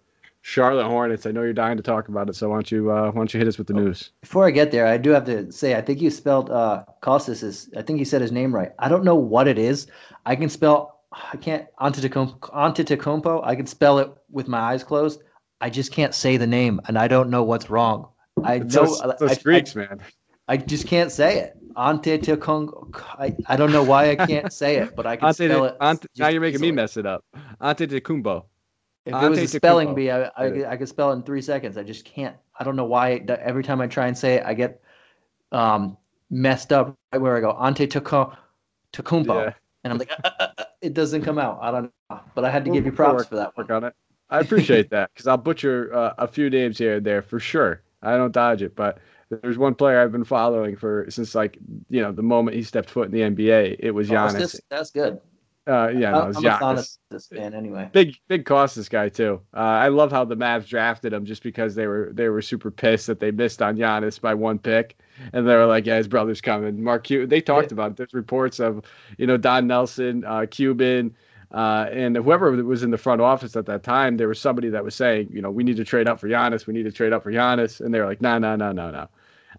Charlotte Hornets. I know you're dying to talk about it, so why don't you uh, why don't you hit us with the oh, news? Before I get there, I do have to say I think you spelled uh, Kostas is I think you said his name right. I don't know what it is. I can spell I can't Antetokounmpo. I can spell it with my eyes closed. I just can't say the name, and I don't know what's wrong. I it's know those, those I, Greeks, I, man. I just can't say it. Antetokounmpo. I, I don't know why I can't say it, but I can Ante, spell it. Ante, now you're making easily. me mess it up. Antetokounmpo. If it was a spelling bee, I, I, I could spell it in three seconds. I just can't. I don't know why. Every time I try and say it, I get um, messed up right where I go. Antetokounmpo. Yeah. And I'm like, uh, uh, uh, it doesn't come out. I don't know, but I had to we'll, give you props work, for that. Work on it. I appreciate that because I'll butcher uh, a few names here and there for sure. I don't dodge it, but there's one player I've been following for since like you know the moment he stepped foot in the NBA. It was Giannis. Oh, this, that's good. Uh, yeah, no, was I'm Giannis. a this fan anyway. Big, big Kostas guy too. Uh, I love how the Mavs drafted him just because they were they were super pissed that they missed on Giannis by one pick, and they were like, "Yeah, his brother's coming." Mark Cuban. They talked yeah. about it. There's reports of you know Don Nelson, uh, Cuban. Uh, and whoever was in the front office at that time, there was somebody that was saying, you know, we need to trade up for Giannis. We need to trade up for Giannis. And they were like, no, no, no, no, no.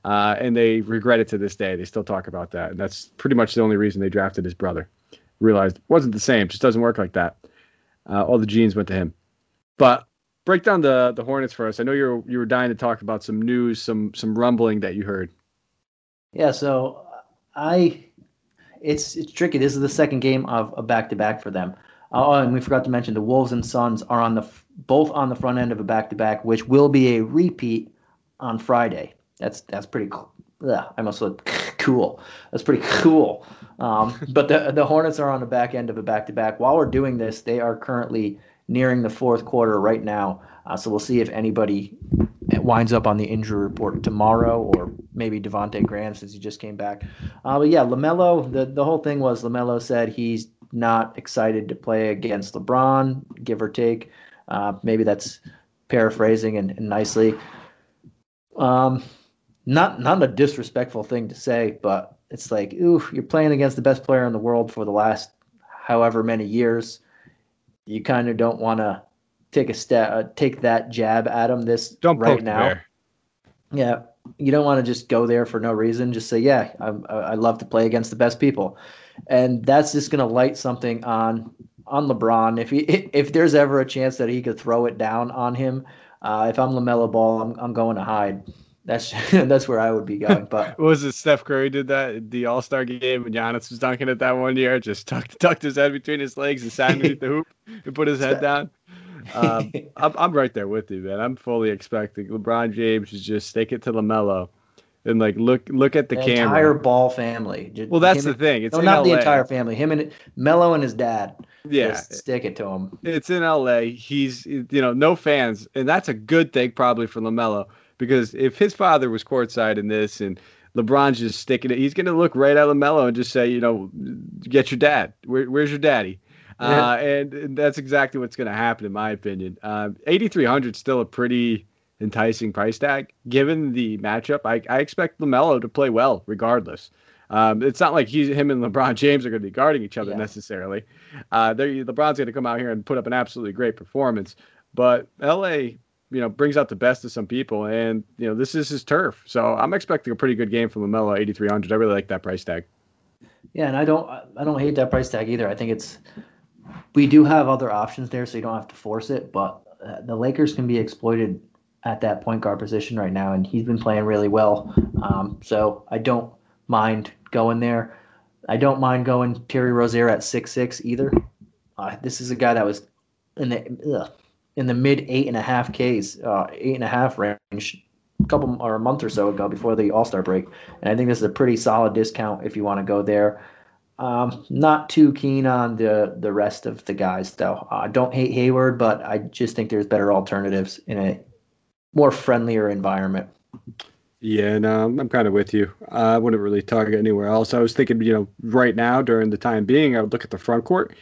Uh, and they regret it to this day. They still talk about that. And that's pretty much the only reason they drafted his brother realized wasn't the same. Just doesn't work like that. Uh, all the genes went to him. But break down the the Hornets for us. I know you're you were dying to talk about some news, some some rumbling that you heard. Yeah, so I it's it's tricky. This is the second game of a back to back for them. Oh, and we forgot to mention the Wolves and Suns are on the both on the front end of a back to back, which will be a repeat on Friday. That's that's pretty cool. Yeah, I must look cool. That's pretty cool. Um, but the the Hornets are on the back end of a back to back. While we're doing this, they are currently nearing the fourth quarter right now. Uh, so we'll see if anybody winds up on the injury report tomorrow, or maybe Devonte Graham since he just came back. Uh, but yeah, LaMelo. The the whole thing was LaMelo said he's not excited to play against LeBron, give or take. Uh, maybe that's paraphrasing and, and nicely. Um, not not a disrespectful thing to say, but it's like, ooh, you're playing against the best player in the world for the last however many years. You kind of don't want to take a step, uh, take that jab at him this Don't right now. the bear. Yeah, you don't want to just go there for no reason. Just say, yeah, I'm, I I love to play against the best people, and that's just gonna light something on on LeBron. If he if there's ever a chance that he could throw it down on him, uh, if I'm LaMelo Ball, I'm I'm going to hide. That's that's where I would be going. But What was it? Steph Curry did that the All Star game when Giannis was dunking it that one year. Just tucked tucked his head between his legs and sat underneath the hoop and put his head down. Um, I'm, I'm right there with you, man. I'm fully expecting LeBron James to just stick it to LaMelo and like look look at the, the camera. entire Ball family. Ju- well, that's the and- thing. It's no, not the entire family. Him and Melo and his dad. Yeah, Just stick it to him. it's in LA. He's you know no fans, and that's a good thing probably for LaMelo because if his father was courtside in this and LeBron's just sticking it, he's gonna look right at LaMelo and just say, you know, get your dad. Where, where's your daddy? Uh, and, and that's exactly what's gonna happen in my opinion. Um, 8,300 is still a pretty enticing price tag given the matchup. I, I expect LaMelo to play well regardless. Um, it's not like he's him and LeBron James are going to be guarding each other Yeah. necessarily. Uh, LeBron's going to come out here and put up an absolutely great performance, but LA, you know, brings out the best of some people, and you know this is his turf. So I'm expecting a pretty good game from LaMelo, 8,300. I really like that price tag. Yeah, and I don't I don't hate that price tag either. I think it's we do have other options there, so you don't have to force it. But uh, the Lakers can be exploited at that point guard position right now, and he's been playing really well. Um, so I don't mind going there. I don't mind going Terry Rozier at six six either. Uh, this is a guy that was in the ugh, in the mid eight and a half Ks, uh, eight and a half range, a couple or a month or so ago before the All Star break, and I think this is a pretty solid discount if you want to go there. Um, not too keen on the the rest of the guys though. I don't hate Hayward, but I just think there's better alternatives in a more friendlier environment. Yeah, no, I'm, kind of with you. Uh, I wouldn't really target anywhere else. I was thinking, you know, right now during the time being, I would look at the front court.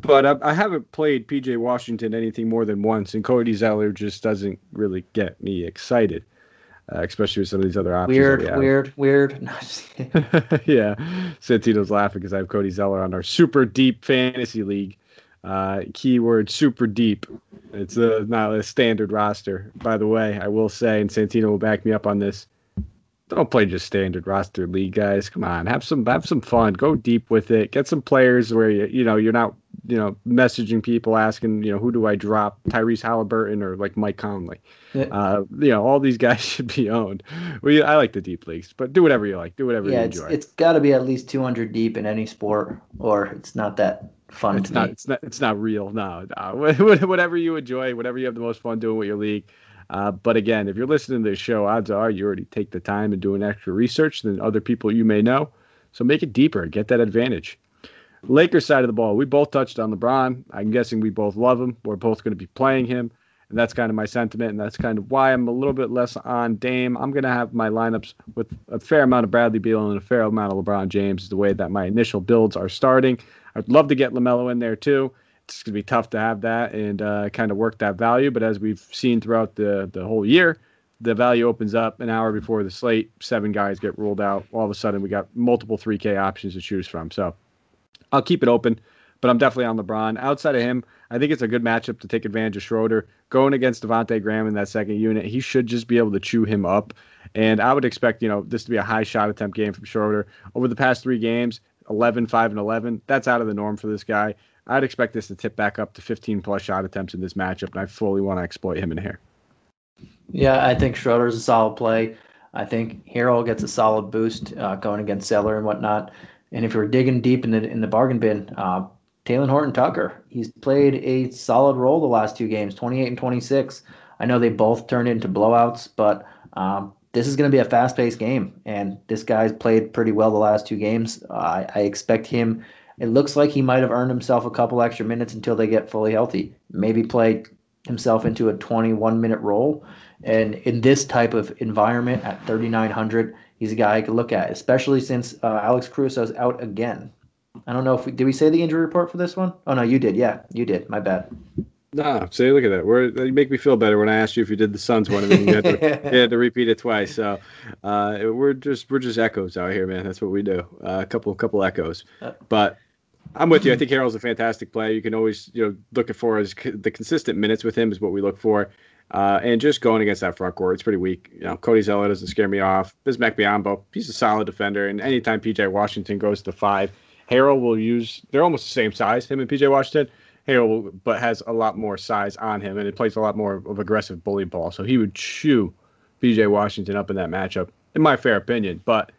But I, I haven't played PJ Washington anything more than once, and Cody Zeller just doesn't really get me excited, uh, especially with some of these other options. Weird, we weird, weird. No, yeah, Santino's laughing because I have Cody Zeller on our super deep fantasy league. Uh, keyword super deep. It's a, not a standard roster, by the way. I will say, and Santino will back me up on this. Don't play just standard roster league, guys. Come on, have some have some fun. Go deep with it. Get some players where you you know you're not you know messaging people asking you know who do I drop Tyrese Halliburton or like Mike Conley. Yeah. Uh, you know all these guys should be owned. Well, I like the deep leagues, but do whatever you like. Do whatever yeah, you it's enjoy. it's got to be at least 200 deep in any sport, or it's not that fun it's to not me. it's not it's not real no, no. whatever you enjoy whatever you have the most fun doing with your league uh, but again if you're listening to this show odds are you already take the time and do an extra research than other people you may know so make it deeper get that advantage lakers side of the ball we both touched on lebron i'm guessing we both love him we're both going to be playing him and that's kind of my sentiment and that's kind of why i'm a little bit less on dame i'm going to have my lineups with a fair amount of bradley beal and a fair amount of lebron james is the way that my initial builds are starting I'd love to get LaMelo in there too. It's going to be tough to have that and uh, kind of work that value. But as we've seen throughout the, the whole year, the value opens up an hour before the slate. Seven guys get ruled out. All of a sudden, we got multiple 3K options to choose from. So I'll keep it open, but I'm definitely on LeBron. Outside of him, I think it's a good matchup to take advantage of Schroeder. Going against Devonte Graham in that second unit, he should just be able to chew him up. And I would expect, you know, this to be a high shot attempt game from Schroeder. Over the past three games, 11, 5, and 11. That's out of the norm for this guy. I'd expect this to tip back up to 15 plus shot attempts in this matchup, and I fully want to exploit him in here. Yeah, I think Schroeder's a solid play. I think Harrell gets a solid boost uh, going against Zeller and whatnot. And if you're digging deep in the in the bargain bin, uh, Talen Horton Tucker, he's played a solid role the last two games, 28 and 26. I know they both turned into blowouts, but um, this is going to be a fast-paced game, and this guy's played pretty well the last two games. Uh, I, I expect him. It looks like he might have earned himself a couple extra minutes until they get fully healthy. Maybe play himself into a 21-minute role. And in this type of environment at 3,900, he's a guy I could look at, especially since uh, Alex Caruso's out again. I don't know if we did we say the injury report for this one? Oh no, you did. Yeah, you did. My bad. No, see, look at that. We're, you make me feel better when I asked you if you did the Suns one, and then you had to, you had to repeat it twice. So uh, we're just we're just echoes out here, man. That's what we do. Uh, a couple couple echoes, uh, but I'm with you. I think Harrell's a fantastic player. You can always you know look for as the consistent minutes with him is what we look for. Uh, and just going against that front court, it's pretty weak. You know, Cody Zeller doesn't scare me off. Bismack Biyombo, he's a solid defender. And anytime PJ Washington goes to five, Harrell will use. They're almost the same size, him and PJ Washington. Harrell, but has a lot more size on him, and it plays a lot more of aggressive bully ball. So he would chew PJ Washington up in that matchup, in my fair opinion. But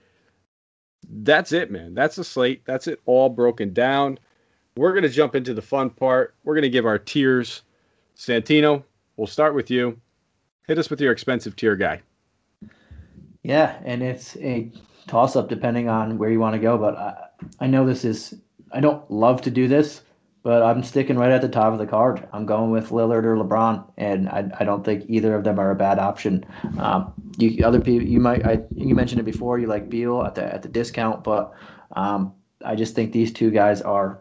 that's it, man. That's the slate. That's it all broken down. We're gonna jump into the fun part. We're gonna give our tiers. Santino, we'll start with you. Hit us with your expensive tier guy. Yeah, and it's a toss up depending on where you want to go. But I, I know this is, I don't love to do this, but I'm sticking right at the top of the card. I'm going with Lillard or LeBron, and I, I don't think either of them are a bad option. Um, you other people you might I, you mentioned it before. You like Beal at the at the discount, but um, I just think these two guys are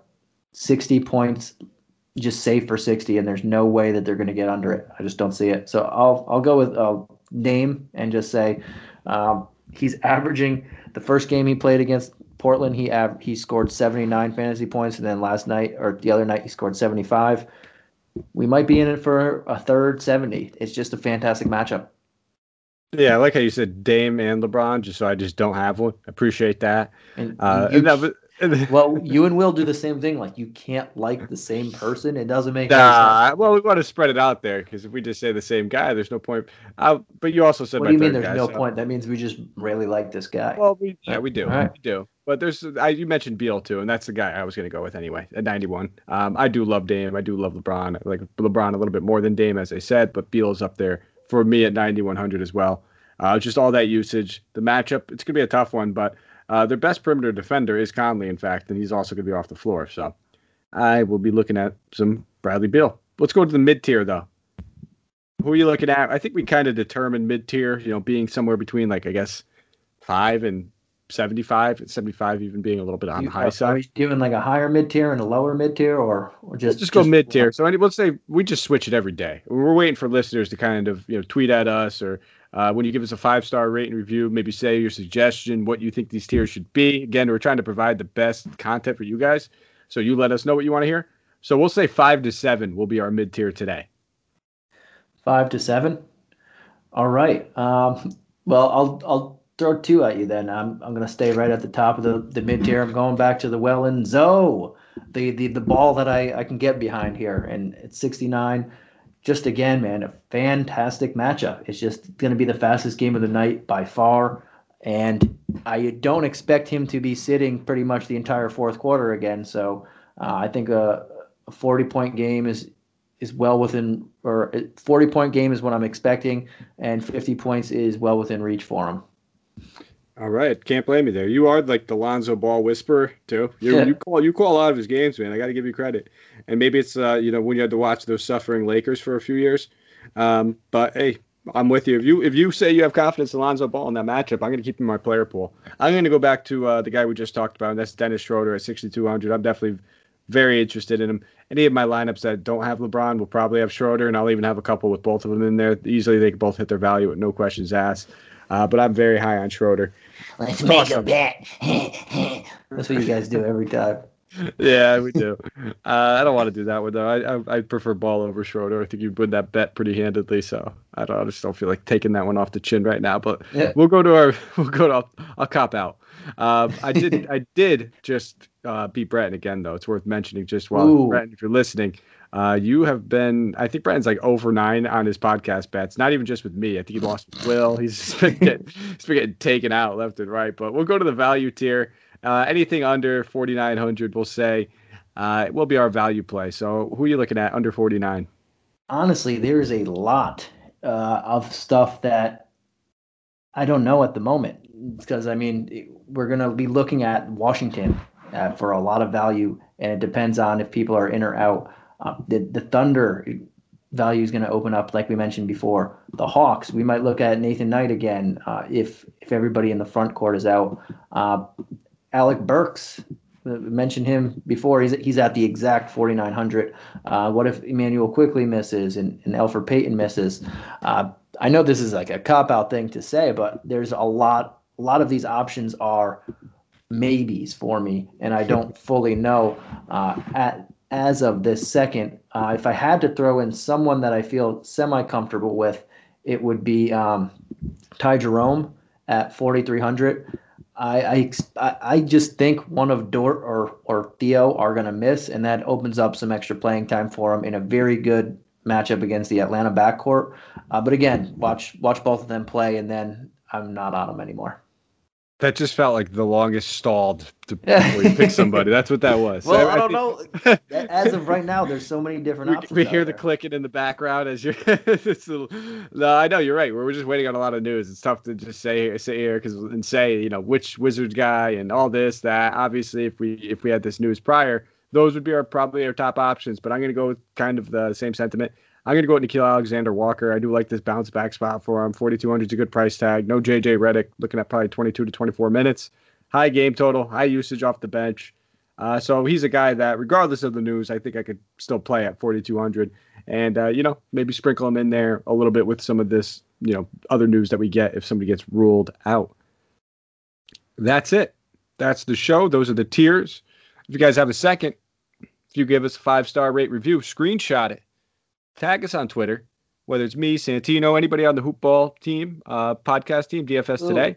60 points, just safe for 60, and there's no way that they're going to get under it. I just don't see it. So I'll I'll go with a name and just say um, he's averaging the first game he played against Portland, he av- he scored 79 fantasy points, and then last night or the other night he scored 75. We might be in it for a third 70. It's just a fantastic matchup. Yeah, I like how you said Dame and LeBron, just so I just don't have one. Appreciate that. And uh, you, and well, you and Will do the same thing. Like you can't like the same person. It doesn't make nah, sense. Well, we want to spread it out there because if we just say the same guy, there's no point. Uh, but you also said. What do you mean? There's guy, no so. point. That means we just really like this guy. Well, we, yeah, we do. Right. We do. But there's, I, you mentioned Beal too, and that's the guy I was going to go with anyway at 91. Um, I do love Dame. I do love LeBron. I like LeBron a little bit more than Dame, as I said, but Beal is up there for me at 9100 as well. Uh, just all that usage, the matchup. It's going to be a tough one, but uh, their best perimeter defender is Conley, in fact, and he's also going to be off the floor. So I will be looking at some Bradley Beal. Let's go to the mid tier, though. Who are you looking at? I think we kind of determined mid tier, you know, being somewhere between, like, I guess, five and 75, 75 even being a little bit on the high side. Are we doing like a higher mid tier and a lower mid tier, or, or just just go mid tier? So let's say we just switch it every day. We're waiting for listeners to kind of you know tweet at us or uh, when you give us a five star rate and review, maybe say your suggestion, what you think these tiers should be. Again, we're trying to provide the best content for you guys. So you let us know what you want to hear. So we'll say five to seven will be our mid tier today. Five to seven. All right. Um, well, I'll I'll throw two at you then. I'm I'm gonna stay right at the top of the, the mid tier. I'm going back to the well in Zo, the the the ball that I, I can get behind here, and it's 69 just again, man, a fantastic matchup. It's just going to be the fastest game of the night by far. And I don't expect him to be sitting pretty much the entire fourth quarter again. So uh, I think a, a 40 point game is is well within, or 40 point game is what I'm expecting, and 50 points is well within reach for him. All right, can't blame you there. You are like the Lonzo Ball whisperer too. You, you call you call a lot of his games, man. I got to give you credit. And maybe it's uh, you know when you had to watch those suffering Lakers for a few years. Um, but hey, I'm with you. If you if you say you have confidence in Lonzo Ball in that matchup, I'm going to keep him in my player pool. I'm going to go back to uh, the guy we just talked about, and that's Dennis Schroeder at 6,200. I'm definitely very interested in him. Any of my lineups that don't have LeBron will probably have Schroeder, and I'll even have a couple with both of them in there. Easily, they can both hit their value with no questions asked. Uh, but I'm very high on Schroeder. Let's make a bet. That's what you guys do every time. Yeah, we do. Uh, I don't want to do that one though. I, I, I prefer Ball over Schroeder. I think you win that bet pretty handedly. So I don't. I just don't feel like taking that one off the chin right now. But yeah. we'll go to our. We'll go to. I'll, I'll cop out. Um, I did. I did just uh, beat Breton again though. It's worth mentioning. Just while Breton, if you're listening, uh, you have been, I think Brandon's like over nine on his podcast bets. Not even just with me. I think he lost Will. He's been, getting, he's been getting taken out left and right. But we'll go to the value tier. Uh, anything under 4,900, we'll say, uh, will be our value play. So who are you looking at under 49? Honestly, there's a lot uh, of stuff that I don't know at the moment. Because, I mean, we're going to be looking at Washington uh, for a lot of value, and it depends on if people are in or out. Uh, the the Thunder value is going to open up, like we mentioned before. The Hawks, we might look at Nathan Knight again uh, if if everybody in the front court is out. Uh, Alec Burks uh, mentioned him before. He's he's at the exact 4,900. Uh, what if Immanuel Quickley misses and, and Elfrid Payton misses? Uh, I know this is like a cop out thing to say, but there's a lot. A lot of these options are maybes for me, and I don't fully know. Uh, at as of this second, uh, if I had to throw in someone that I feel semi comfortable with, it would be um, Ty Jerome at 4,300. I, I I just think one of Dort or or Theo are going to miss, and that opens up some extra playing time for them in a very good matchup against the Atlanta backcourt. Uh, but again, watch watch both of them play, and then I'm not on them anymore. That just felt like the longest stalled to pick somebody. That's what that was. Well, I, I don't think... know. As of right now, there's so many different we, options. We hear there. the clicking in the background as you're. no, I know you're right. We're just waiting on a lot of news. It's tough to just say say here because and say you know which Wizards guy and all this that. Obviously, if we if we had this news prior, those would be our probably our top options. But I'm going to go with kind of the same sentiment. I'm going to go with Nickeil Alexander Walker. I do like this bounce back spot for him. 4,200 is a good price tag. No JJ Redick, looking at probably 22 to 24 minutes. High game total, high usage off the bench. Uh, so he's a guy that, regardless of the news, I think I could still play at 4,200. And, uh, you know, maybe sprinkle him in there a little bit with some of this, you know, other news that we get if somebody gets ruled out. That's it. That's the show. Those are the tiers. If you guys have a second, if you give us a five star rate review, screenshot it tag us on Twitter, whether it's me, Santino, anybody on the Hoopball team, uh, podcast team, DFS today,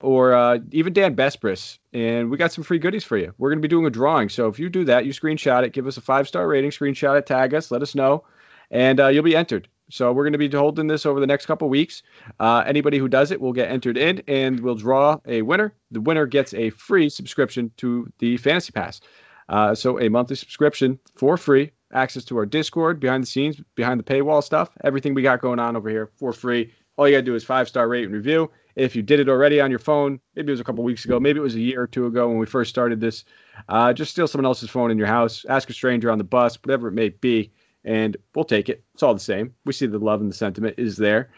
or uh, even Dan Bespris. And we got some free goodies for you. We're going to be doing a drawing. So if you do that, you screenshot it, give us a five star rating, screenshot it, tag us, let us know, and uh, you'll be entered. So we're going to be holding this over the next couple weeks. Uh, anybody who does it will get entered in, and we'll draw a winner. The winner gets a free subscription to the Fantasy Pass. Uh, so a monthly subscription for free access to our Discord, behind the scenes, behind the paywall stuff, everything we got going on over here for free. All you got to do is five star rate and review. If you did it already on your phone, maybe it was a couple weeks ago, maybe it was a year or two ago when we first started this, uh, just steal someone else's phone in your house, ask a stranger on the bus, whatever it may be, and we'll take it. It's all the same. We see the love and the sentiment is there.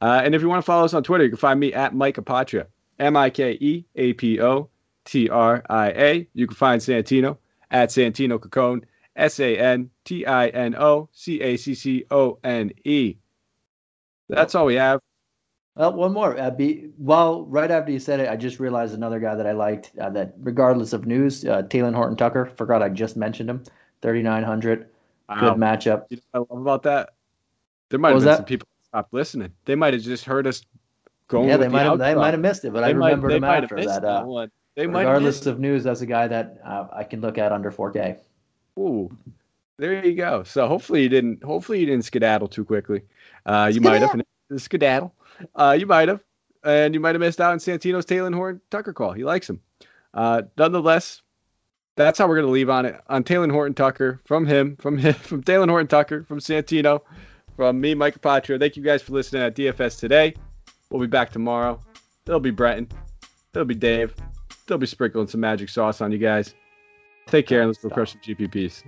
Uh, and if you want to follow us on Twitter, you can find me at Mike Apotria, M I K E A P O T R I A. You can find Santino at Santino Caccone. S A N T I N O C A C C O N E. That's all we have. Well, one more. Uh, be, well, right after you said it, I just realized another guy that I liked. Uh, that regardless of news, uh, Talen Horton Tucker. Forgot I just mentioned him. Thirty nine hundred. Wow. Good matchup. You know I love about that. There might have been that? some people stopped listening. They might have just heard us going. Yeah, they might the have. They might have missed it, but they I remembered him after that. that one. They regardless of news, that's a guy that uh, I can look at under 4K. Ooh, there you go. So hopefully you didn't. Hopefully you didn't skedaddle too quickly. Uh, you might have skedaddle. Uh, you might have, and you might have missed out on Santino's Talen Horton Tucker call. He likes him. Uh, nonetheless, that's how we're gonna leave on it on Talen Horton Tucker from him, from him, from Talen Horton Tucker, from Santino, from me, Mike Apotria. Thank you guys for listening at DFS today. We'll be back tomorrow. It'll be Breton. It'll be Dave. They'll be sprinkling some magic sauce on you guys. Take care and let's go crush some GPPs.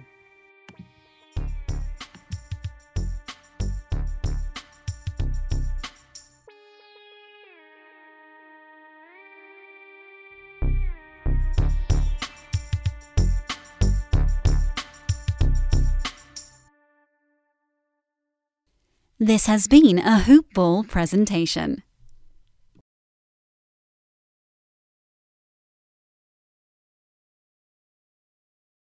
This has been a Hoop Ball presentation.